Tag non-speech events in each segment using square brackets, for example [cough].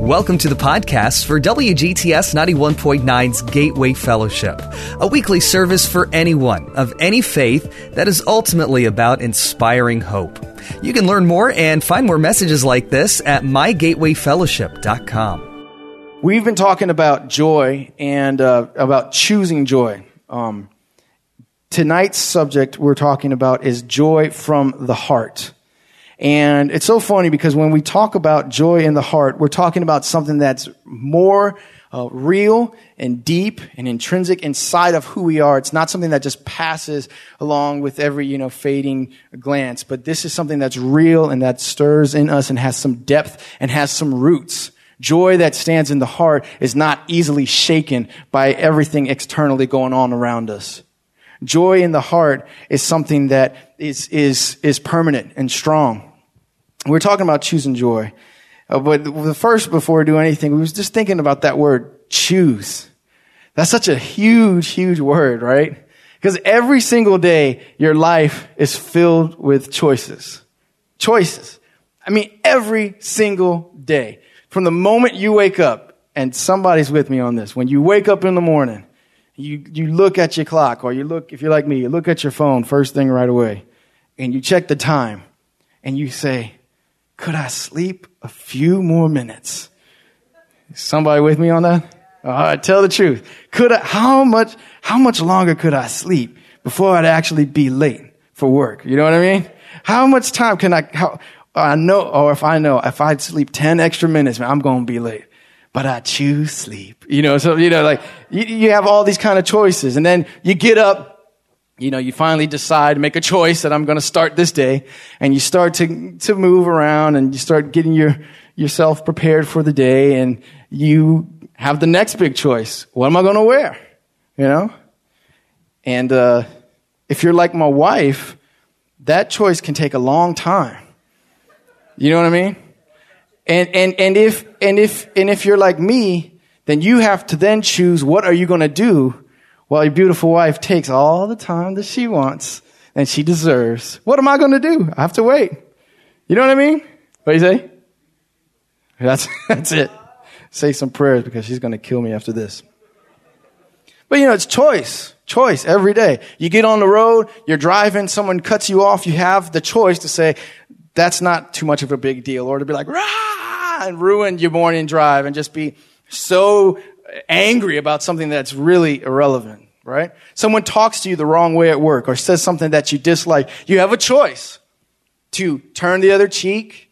Welcome to the podcast for WGTS 91.9's Gateway Fellowship, a weekly service for anyone of any faith that is ultimately about inspiring hope. You can learn more and find more messages like this at mygatewayfellowship.com. We've been talking about joy and uh, about choosing joy. Um, tonight's subject we're talking about is joy from the heart. And it's so funny because when we talk about joy in the heart, we're talking about something that's more uh, real and deep and intrinsic inside of who we are. It's not something that just passes along with every, you know, fading glance, but this is something that's real and that stirs in us and has some depth and has some roots. Joy that stands in the heart is not easily shaken by everything externally going on around us. Joy in the heart is something that is, is, is permanent and strong. We're talking about choosing joy. Uh, but the first, before we do anything, we was just thinking about that word, choose. That's such a huge, huge word, right? Because every single day, your life is filled with choices. Choices. I mean, every single day. From the moment you wake up, and somebody's with me on this, when you wake up in the morning, you, you look at your clock, or you look, if you're like me, you look at your phone first thing right away, and you check the time, and you say, could I sleep a few more minutes? Somebody with me on that? All right, tell the truth. Could I, how much, how much longer could I sleep before I'd actually be late for work? You know what I mean? How much time can I, how, I know, or if I know, if I sleep 10 extra minutes, man, I'm going to be late. But I choose sleep. You know, so, you know, like, you, you have all these kind of choices. And then you get up, you know, you finally decide, make a choice that I'm going to start this day, and you start to to move around, and you start getting your yourself prepared for the day, and you have the next big choice: what am I going to wear? You know, and uh, if you're like my wife, that choice can take a long time. You know what I mean? And and and if and if and if you're like me, then you have to then choose what are you going to do while your beautiful wife takes all the time that she wants and she deserves. What am I going to do? I have to wait. You know what I mean? What do you say? That's, [laughs] that's it. Say some prayers because she's going to kill me after this. But you know, it's choice. Choice every day. You get on the road, you're driving, someone cuts you off, you have the choice to say, that's not too much of a big deal, or to be like, rah, and ruin your morning drive and just be so angry about something that's really irrelevant, right? Someone talks to you the wrong way at work or says something that you dislike. You have a choice to turn the other cheek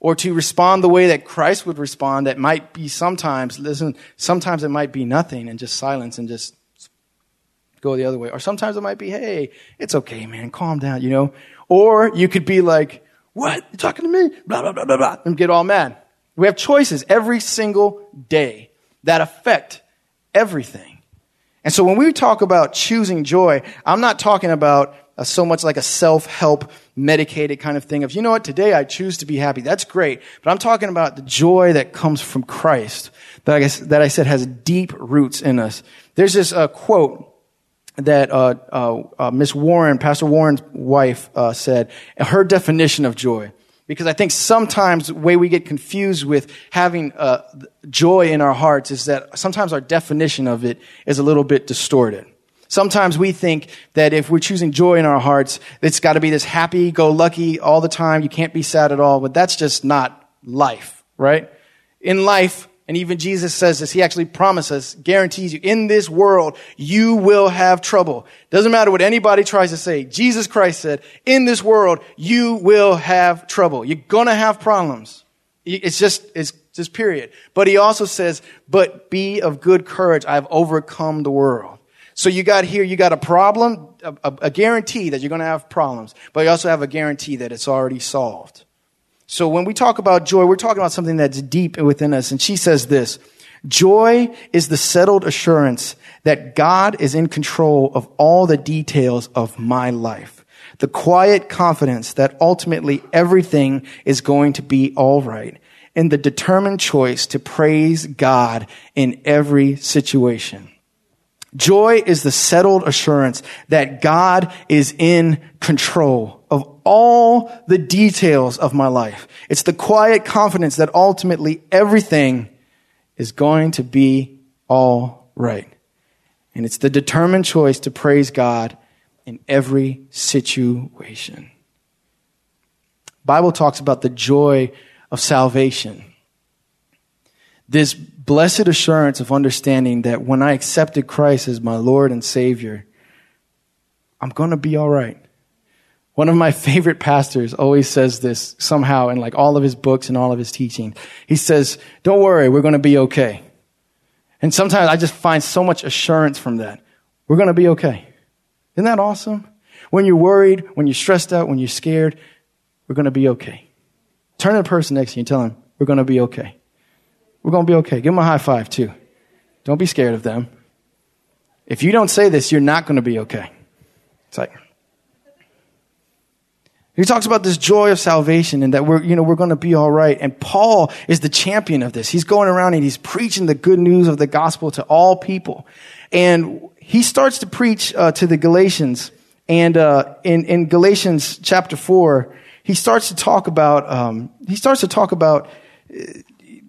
or to respond the way that Christ would respond that might be sometimes, listen, sometimes it might be nothing and just silence and just go the other way. Or sometimes it might be, hey, it's okay, man, calm down, you know? Or you could be like, what? You're talking to me? Blah, blah, blah, blah, blah, and get all mad. We have choices every single day that affect everything. And so when we talk about choosing joy, I'm not talking about uh, so much like a self-help medicated kind of thing of, you know what, today I choose to be happy. That's great. But I'm talking about the joy that comes from Christ that I, guess, that I said has deep roots in us. There's this uh, quote that uh, uh, uh Miss Warren, Pastor Warren's wife, uh, said, her definition of joy. Because I think sometimes the way we get confused with having uh, joy in our hearts is that sometimes our definition of it is a little bit distorted. Sometimes we think that if we're choosing joy in our hearts, it's got to be this happy, go lucky all the time. You can't be sad at all. But that's just not life, right? In life, and even Jesus says this. He actually promises, guarantees you, in this world, you will have trouble. Doesn't matter what anybody tries to say. Jesus Christ said, in this world, you will have trouble. You're gonna have problems. It's just, it's just period. But he also says, but be of good courage. I've overcome the world. So you got here, you got a problem, a, a, a guarantee that you're gonna have problems, but you also have a guarantee that it's already solved. So when we talk about joy, we're talking about something that's deep within us. And she says this, joy is the settled assurance that God is in control of all the details of my life. The quiet confidence that ultimately everything is going to be all right. And the determined choice to praise God in every situation. Joy is the settled assurance that God is in control of all the details of my life. It's the quiet confidence that ultimately everything is going to be all right. And it's the determined choice to praise God in every situation. Bible talks about the joy of salvation. This blessed assurance of understanding that when I accepted Christ as my Lord and Savior, I'm going to be all right. One of my favorite pastors always says this somehow in like all of his books and all of his teaching. He says, don't worry, we're going to be okay. And sometimes I just find so much assurance from that. We're going to be okay. Isn't that awesome? When you're worried, when you're stressed out, when you're scared, we're going to be okay. Turn to the person next to you and tell them, we're going to be okay. We're going to be okay. Give them a high five too. Don't be scared of them. If you don't say this, you're not going to be okay. It's like, he talks about this joy of salvation and that we're, you know, we're going to be all right. And Paul is the champion of this. He's going around and he's preaching the good news of the gospel to all people. And he starts to preach uh, to the Galatians. And uh, in, in Galatians chapter 4, he starts to talk about, um, he starts to talk about uh,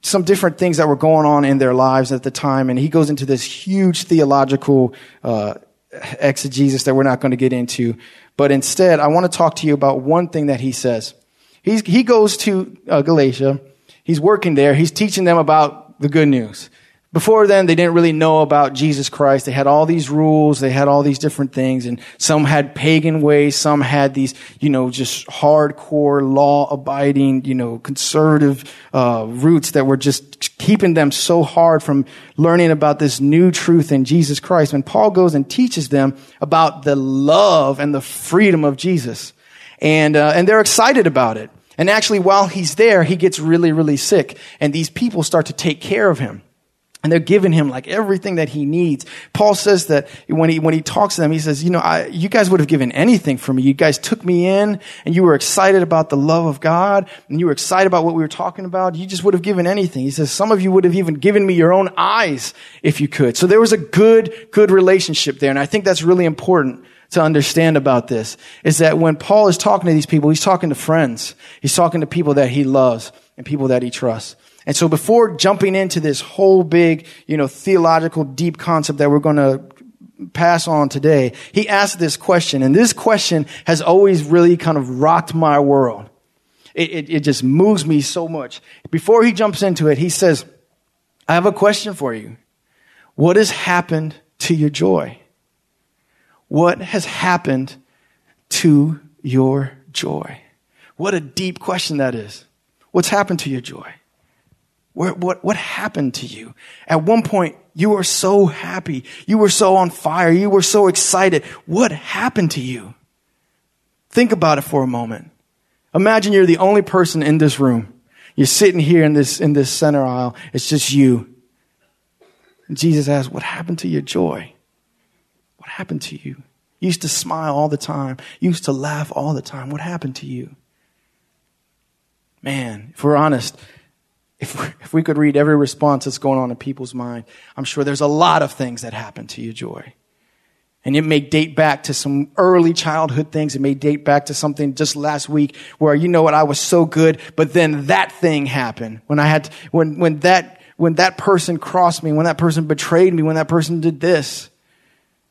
some different things that were going on in their lives at the time. And he goes into this huge theological uh, exegesis that we're not going to get into. But instead, I want to talk to you about one thing that he says. He's, he goes to uh, Galatia. He's working there. He's teaching them about the good news. Before then, they didn't really know about Jesus Christ. They had all these rules. They had all these different things. And some had pagan ways. Some had these, you know, just hardcore law abiding, you know, conservative, uh, roots that were just keeping them so hard from learning about this new truth in Jesus Christ. When Paul goes and teaches them about the love and the freedom of Jesus. And, uh, and they're excited about it. And actually, while he's there, he gets really, really sick. And these people start to take care of him. And they're giving him like everything that he needs. Paul says that when he, when he talks to them, he says, you know, I, you guys would have given anything for me. You guys took me in and you were excited about the love of God and you were excited about what we were talking about. You just would have given anything. He says, some of you would have even given me your own eyes if you could. So there was a good, good relationship there. And I think that's really important to understand about this is that when Paul is talking to these people, he's talking to friends. He's talking to people that he loves and people that he trusts. And so before jumping into this whole big, you know, theological deep concept that we're going to pass on today, he asked this question. And this question has always really kind of rocked my world. It, it, it just moves me so much. Before he jumps into it, he says, I have a question for you. What has happened to your joy? What has happened to your joy? What a deep question that is. What's happened to your joy? What, what, what happened to you? At one point, you were so happy. You were so on fire. You were so excited. What happened to you? Think about it for a moment. Imagine you're the only person in this room. You're sitting here in this, in this center aisle. It's just you. Jesus asks, what happened to your joy? What happened to you? You used to smile all the time. You used to laugh all the time. What happened to you? Man, if we're honest, if we, if we could read every response that's going on in people's mind, I'm sure there's a lot of things that happen to you, Joy. And it may date back to some early childhood things. It may date back to something just last week where, you know what, I was so good, but then that thing happened. When I had, to, when, when that, when that person crossed me, when that person betrayed me, when that person did this.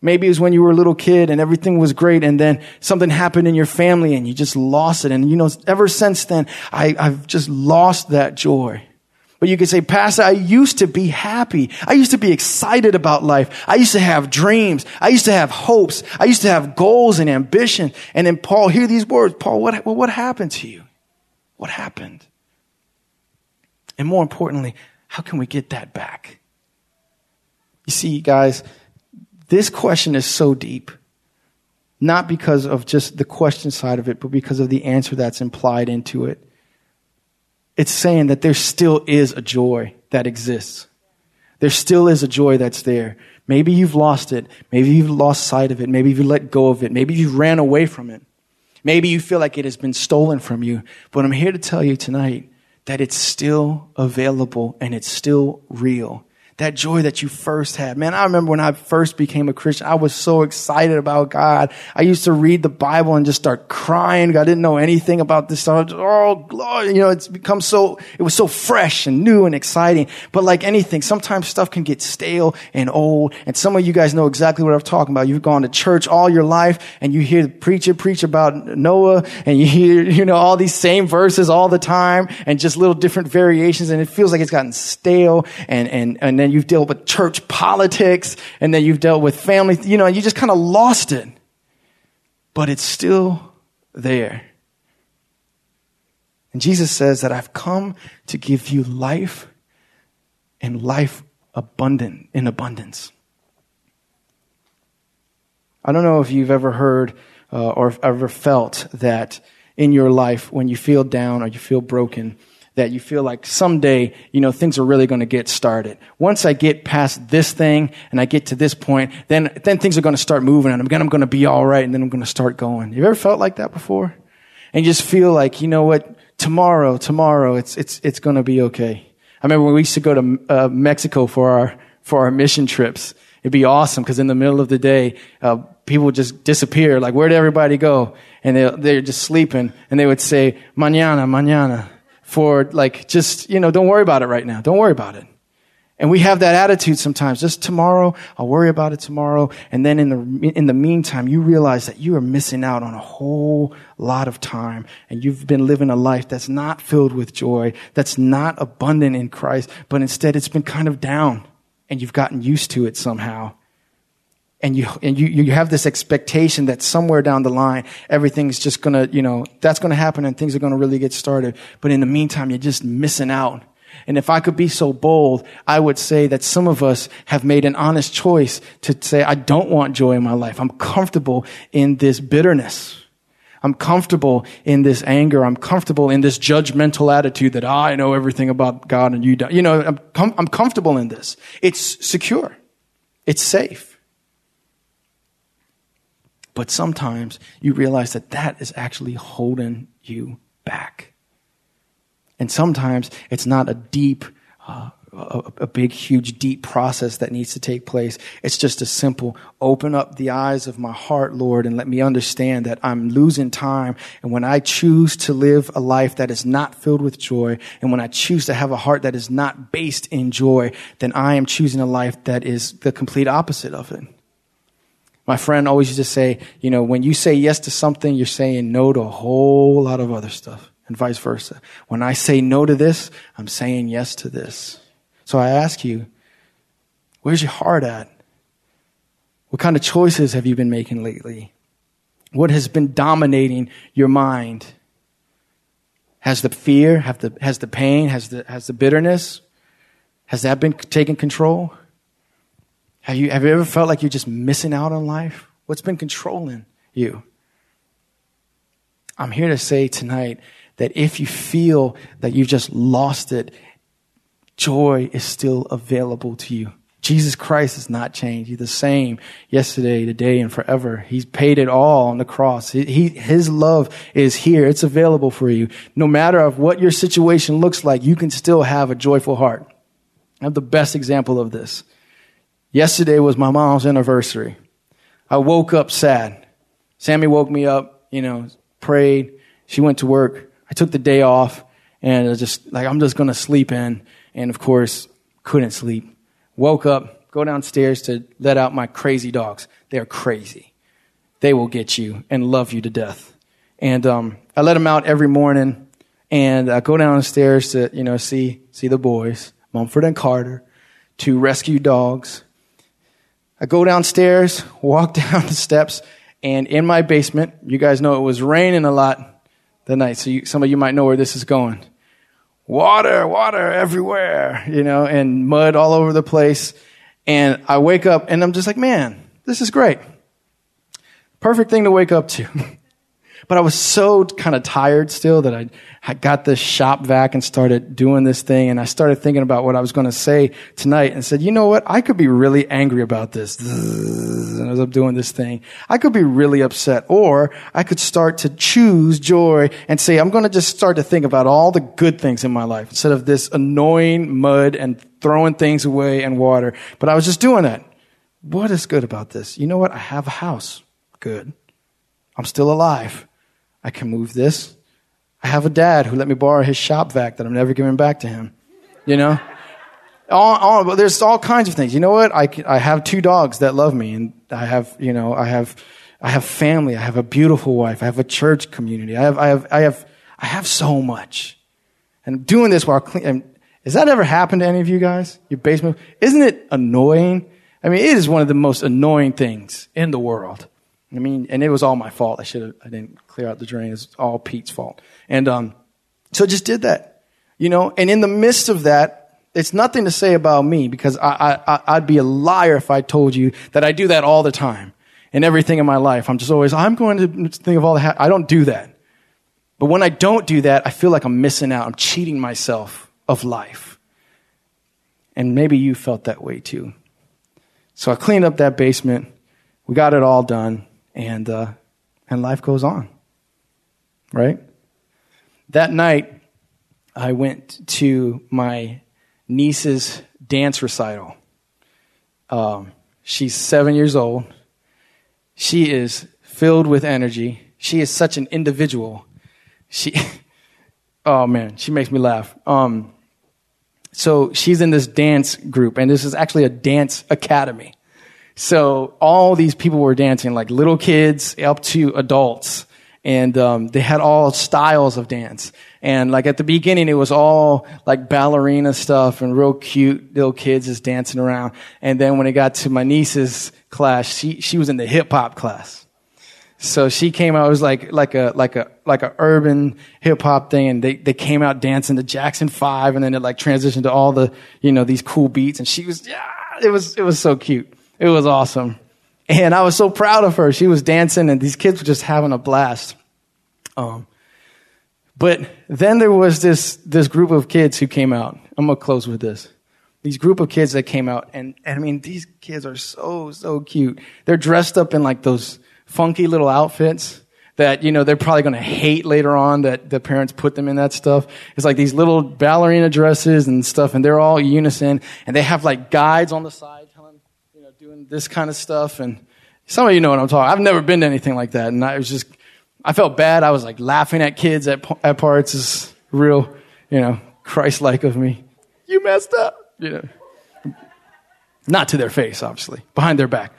Maybe it was when you were a little kid and everything was great and then something happened in your family and you just lost it. And you know, ever since then, I, I've just lost that joy. But you could say, Pastor, I used to be happy. I used to be excited about life. I used to have dreams. I used to have hopes. I used to have goals and ambition. And then Paul, hear these words. Paul, what, what happened to you? What happened? And more importantly, how can we get that back? You see, guys, this question is so deep. Not because of just the question side of it, but because of the answer that's implied into it it's saying that there still is a joy that exists. There still is a joy that's there. Maybe you've lost it. Maybe you've lost sight of it. Maybe you've let go of it. Maybe you ran away from it. Maybe you feel like it has been stolen from you. But I'm here to tell you tonight that it's still available and it's still real. That joy that you first had. Man, I remember when I first became a Christian, I was so excited about God. I used to read the Bible and just start crying. I didn't know anything about this stuff. Oh, glory. You know, it's become so, it was so fresh and new and exciting. But like anything, sometimes stuff can get stale and old. And some of you guys know exactly what I'm talking about. You've gone to church all your life and you hear the preacher preach about Noah and you hear, [laughs] you know, all these same verses all the time and just little different variations. And it feels like it's gotten stale and, and, and then you've dealt with church politics, and then you've dealt with family, you know, and you just kind of lost it. But it's still there. And Jesus says that I've come to give you life and life abundant in abundance. I don't know if you've ever heard uh, or ever felt that in your life when you feel down or you feel broken, that you feel like someday, you know, things are really going to get started. Once I get past this thing and I get to this point, then, then things are going to start moving and I'm going, I'm going to be all right and then I'm going to start going. You ever felt like that before? And you just feel like, you know what, tomorrow, tomorrow, it's, it's, it's going to be okay. I remember when we used to go to uh, Mexico for our, for our mission trips. It'd be awesome because in the middle of the day, uh, people would just disappear. Like, where'd everybody go? And they, they're just sleeping. And they would say, mañana, mañana for like, just, you know, don't worry about it right now. Don't worry about it. And we have that attitude sometimes. Just tomorrow, I'll worry about it tomorrow. And then in the, in the meantime, you realize that you are missing out on a whole lot of time and you've been living a life that's not filled with joy, that's not abundant in Christ, but instead it's been kind of down and you've gotten used to it somehow and you and you you have this expectation that somewhere down the line everything's just gonna you know that's gonna happen and things are gonna really get started but in the meantime you're just missing out and if i could be so bold i would say that some of us have made an honest choice to say i don't want joy in my life i'm comfortable in this bitterness I'm comfortable in this anger. I'm comfortable in this judgmental attitude that ah, I know everything about God and you don't. You know, I'm, com- I'm comfortable in this. It's secure. It's safe. But sometimes you realize that that is actually holding you back. And sometimes it's not a deep, uh, a, a, big, huge, deep process that needs to take place. It's just a simple open up the eyes of my heart, Lord, and let me understand that I'm losing time. And when I choose to live a life that is not filled with joy, and when I choose to have a heart that is not based in joy, then I am choosing a life that is the complete opposite of it. My friend always used to say, you know, when you say yes to something, you're saying no to a whole lot of other stuff, and vice versa. When I say no to this, I'm saying yes to this. So I ask you, where's your heart at? What kind of choices have you been making lately? What has been dominating your mind? Has the fear, have the, has the pain, has the, has the bitterness, has that been taking control? Have you, have you ever felt like you're just missing out on life? What's been controlling you? I'm here to say tonight that if you feel that you've just lost it, joy is still available to you. Jesus Christ has not changed. He's the same yesterday, today, and forever. He's paid it all on the cross. He, he, his love is here. It's available for you. No matter of what your situation looks like, you can still have a joyful heart. I have the best example of this. Yesterday was my mom's anniversary. I woke up sad. Sammy woke me up, you know, prayed. She went to work. I took the day off and I just like, I'm just going to sleep in. And of course, couldn't sleep. Woke up, go downstairs to let out my crazy dogs. They're crazy. They will get you and love you to death. And um, I let them out every morning and I go downstairs to, you know, see, see the boys, Mumford and Carter, two rescue dogs I go downstairs, walk [laughs] down the steps, and in my basement, you guys know it was raining a lot that night, so you, some of you might know where this is going. Water, water everywhere, you know, and mud all over the place. And I wake up and I'm just like, man, this is great. Perfect thing to wake up to. [laughs] But I was so kind of tired still that I, I got the shop vac and started doing this thing. And I started thinking about what I was going to say tonight and said, you know what? I could be really angry about this. And as I'm doing this thing, I could be really upset. Or I could start to choose joy and say, I'm going to just start to think about all the good things in my life instead of this annoying mud and throwing things away and water. But I was just doing that. What is good about this? You know what? I have a house. Good. I'm still alive. I can move this. I have a dad who let me borrow his shop vac that I'm never giving back to him. You know? all, all, there's all kinds of things. You know what? I, I have two dogs that love me and I have, you know, I have, I have family. I have a beautiful wife. I have a church community. I have, I have, I have, I have so much. And doing this while clean, has that ever happened to any of you guys? Your basement? Isn't it annoying? I mean, it is one of the most annoying things in the world. I mean, and it was all my fault. I should have, I didn't clear out the drain. It's all Pete's fault. And, um, so I just did that, you know, and in the midst of that, it's nothing to say about me because I, I, I'd be a liar if I told you that I do that all the time in everything in my life. I'm just always, I'm going to think of all the, ha-. I don't do that. But when I don't do that, I feel like I'm missing out. I'm cheating myself of life. And maybe you felt that way too. So I cleaned up that basement. We got it all done and uh, and life goes on. Right? That night, I went to my niece's dance recital. Um, she's seven years old. She is filled with energy. She is such an individual. She, [laughs] oh man, she makes me laugh. Um, so she's in this dance group, and this is actually a dance academy. So all these people were dancing, like little kids up to adults. And um, they had all styles of dance. And like at the beginning, it was all like ballerina stuff and real cute little kids just dancing around. And then when it got to my niece's class, she, she was in the hip hop class. So she came out, it was like, like a, like a, like a urban hip hop thing. And they, they came out dancing to Jackson 5 and then it like transitioned to all the, you know, these cool beats. And she was, yeah, it was, it was so cute. It was awesome. And I was so proud of her. She was dancing and these kids were just having a blast. Um, but then there was this, this group of kids who came out. I'm going to close with this. These group of kids that came out and, and I mean, these kids are so, so cute. They're dressed up in like those funky little outfits that, you know, they're probably going to hate later on that the parents put them in that stuff. It's like these little ballerina dresses and stuff and they're all unison and they have like guides on the side this kind of stuff. And some of you know what I'm talking. I've never been to anything like that, and I was just, I felt bad. I was like laughing at kids at at parts. Is real, you know, Christ-like of me. You messed up, you know. Not to their face, obviously, behind their back,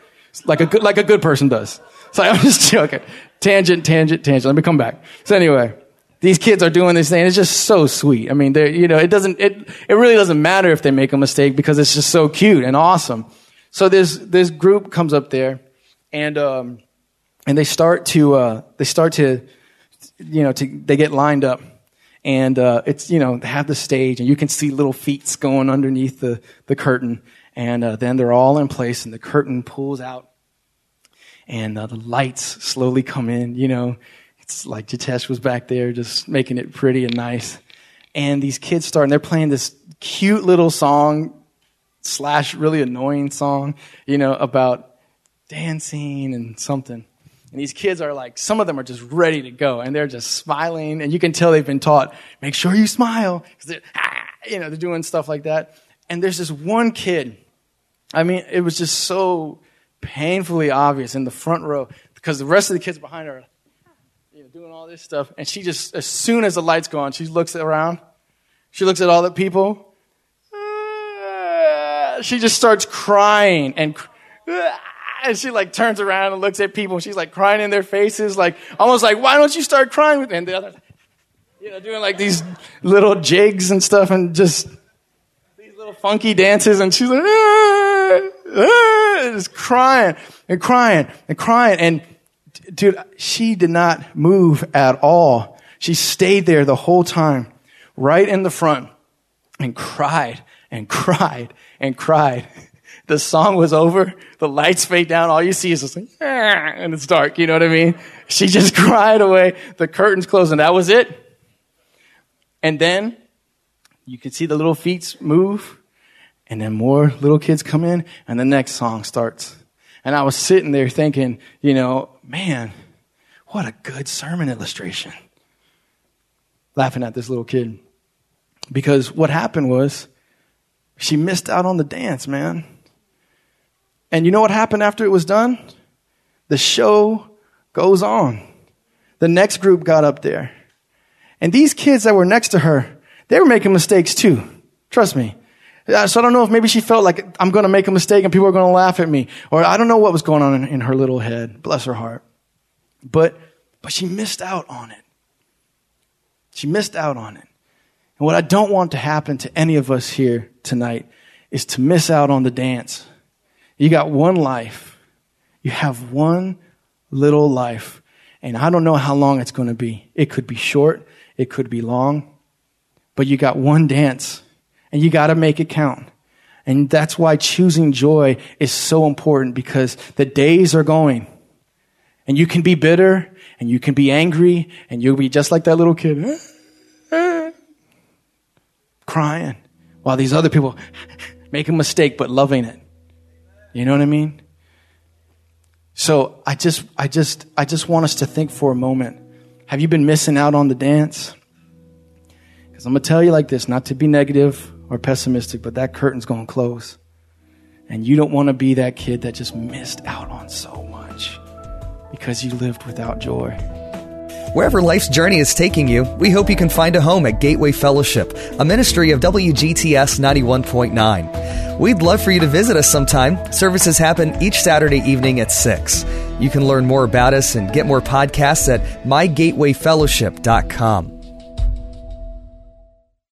like a good, like a good person does. So [laughs] I'm just joking. Tangent, tangent, tangent. Let me come back. So anyway, these kids are doing this thing. It's just so sweet. I mean, they're, you know, it doesn't, it, it really doesn't matter if they make a mistake because it's just so cute and awesome. So this this group comes up there, and um, and they start to uh, they start to you know to they get lined up, and uh, it's you know they have the stage, and you can see little feet going underneath the the curtain, and uh, then they're all in place, and the curtain pulls out, and uh, the lights slowly come in. You know, it's like Jitesh was back there just making it pretty and nice, and these kids start, and they're playing this cute little song slash really annoying song, you know, about dancing and something. And these kids are like, some of them are just ready to go and they're just smiling and you can tell they've been taught, make sure you smile. Cause ah, you know, they're doing stuff like that. And there's this one kid. I mean, it was just so painfully obvious in the front row because the rest of the kids behind her, you know, doing all this stuff. And she just, as soon as the lights go on, she looks around. She looks at all the people she just starts crying and, [sighs] and she like turns around and looks at people. She's like crying in their faces, like almost like, why don't you start crying with? me? And the other, you know, doing like these little jigs and stuff and just these little funky dances. And she's like, ah, ah, just crying and crying and crying. And dude, she did not move at all. She stayed there the whole time, right in the front and cried and [laughs] cried and cried. [laughs] the song was over, the lights fade down, all you see is just like, "Ah," and it's dark, you know what I mean? She just [laughs] cried away, the curtains closed, and that was it. And then you could see the little feet move, and then more little kids come in, and the next song starts. And I was sitting there thinking, you know, man, what a good sermon illustration. Laughing at this little kid. Because what happened was, she missed out on the dance, man. And you know what happened after it was done? The show goes on. The next group got up there. And these kids that were next to her, they were making mistakes too. Trust me. Uh, So I don't know if maybe she felt like I'm going to make a mistake and people are going to laugh at me. Or I don't know what was going on in, in her little head. Bless her heart. But, but she missed out on it. She missed out on it. And what I don't want to happen to any of us here tonight is to miss out on the dance. You got one life. You have one little life. And I don't know how long it's going to be. It could be short. It could be long. But you got one dance and you got to make it count. And that's why choosing joy is so important because the days are going and you can be bitter and you can be angry and you'll be just like that little kid crying while these other people make a mistake but loving it. You know what I mean? So I just, I just, I just want us to think for a moment. Have you been missing out on the dance? Because I'm going to tell you like this, not to be negative or pessimistic, but that curtain's going to close. And you don't want to be that kid that just missed out on so much because you lived without joy. Wherever life's journey is taking you, we hope you can find a home at Gateway Fellowship, a ministry of WGTS 91.9. We'd love for you to visit us sometime. Services happen each Saturday evening at 6. You can learn more about us and get more podcasts at mygatewayfellowship.com.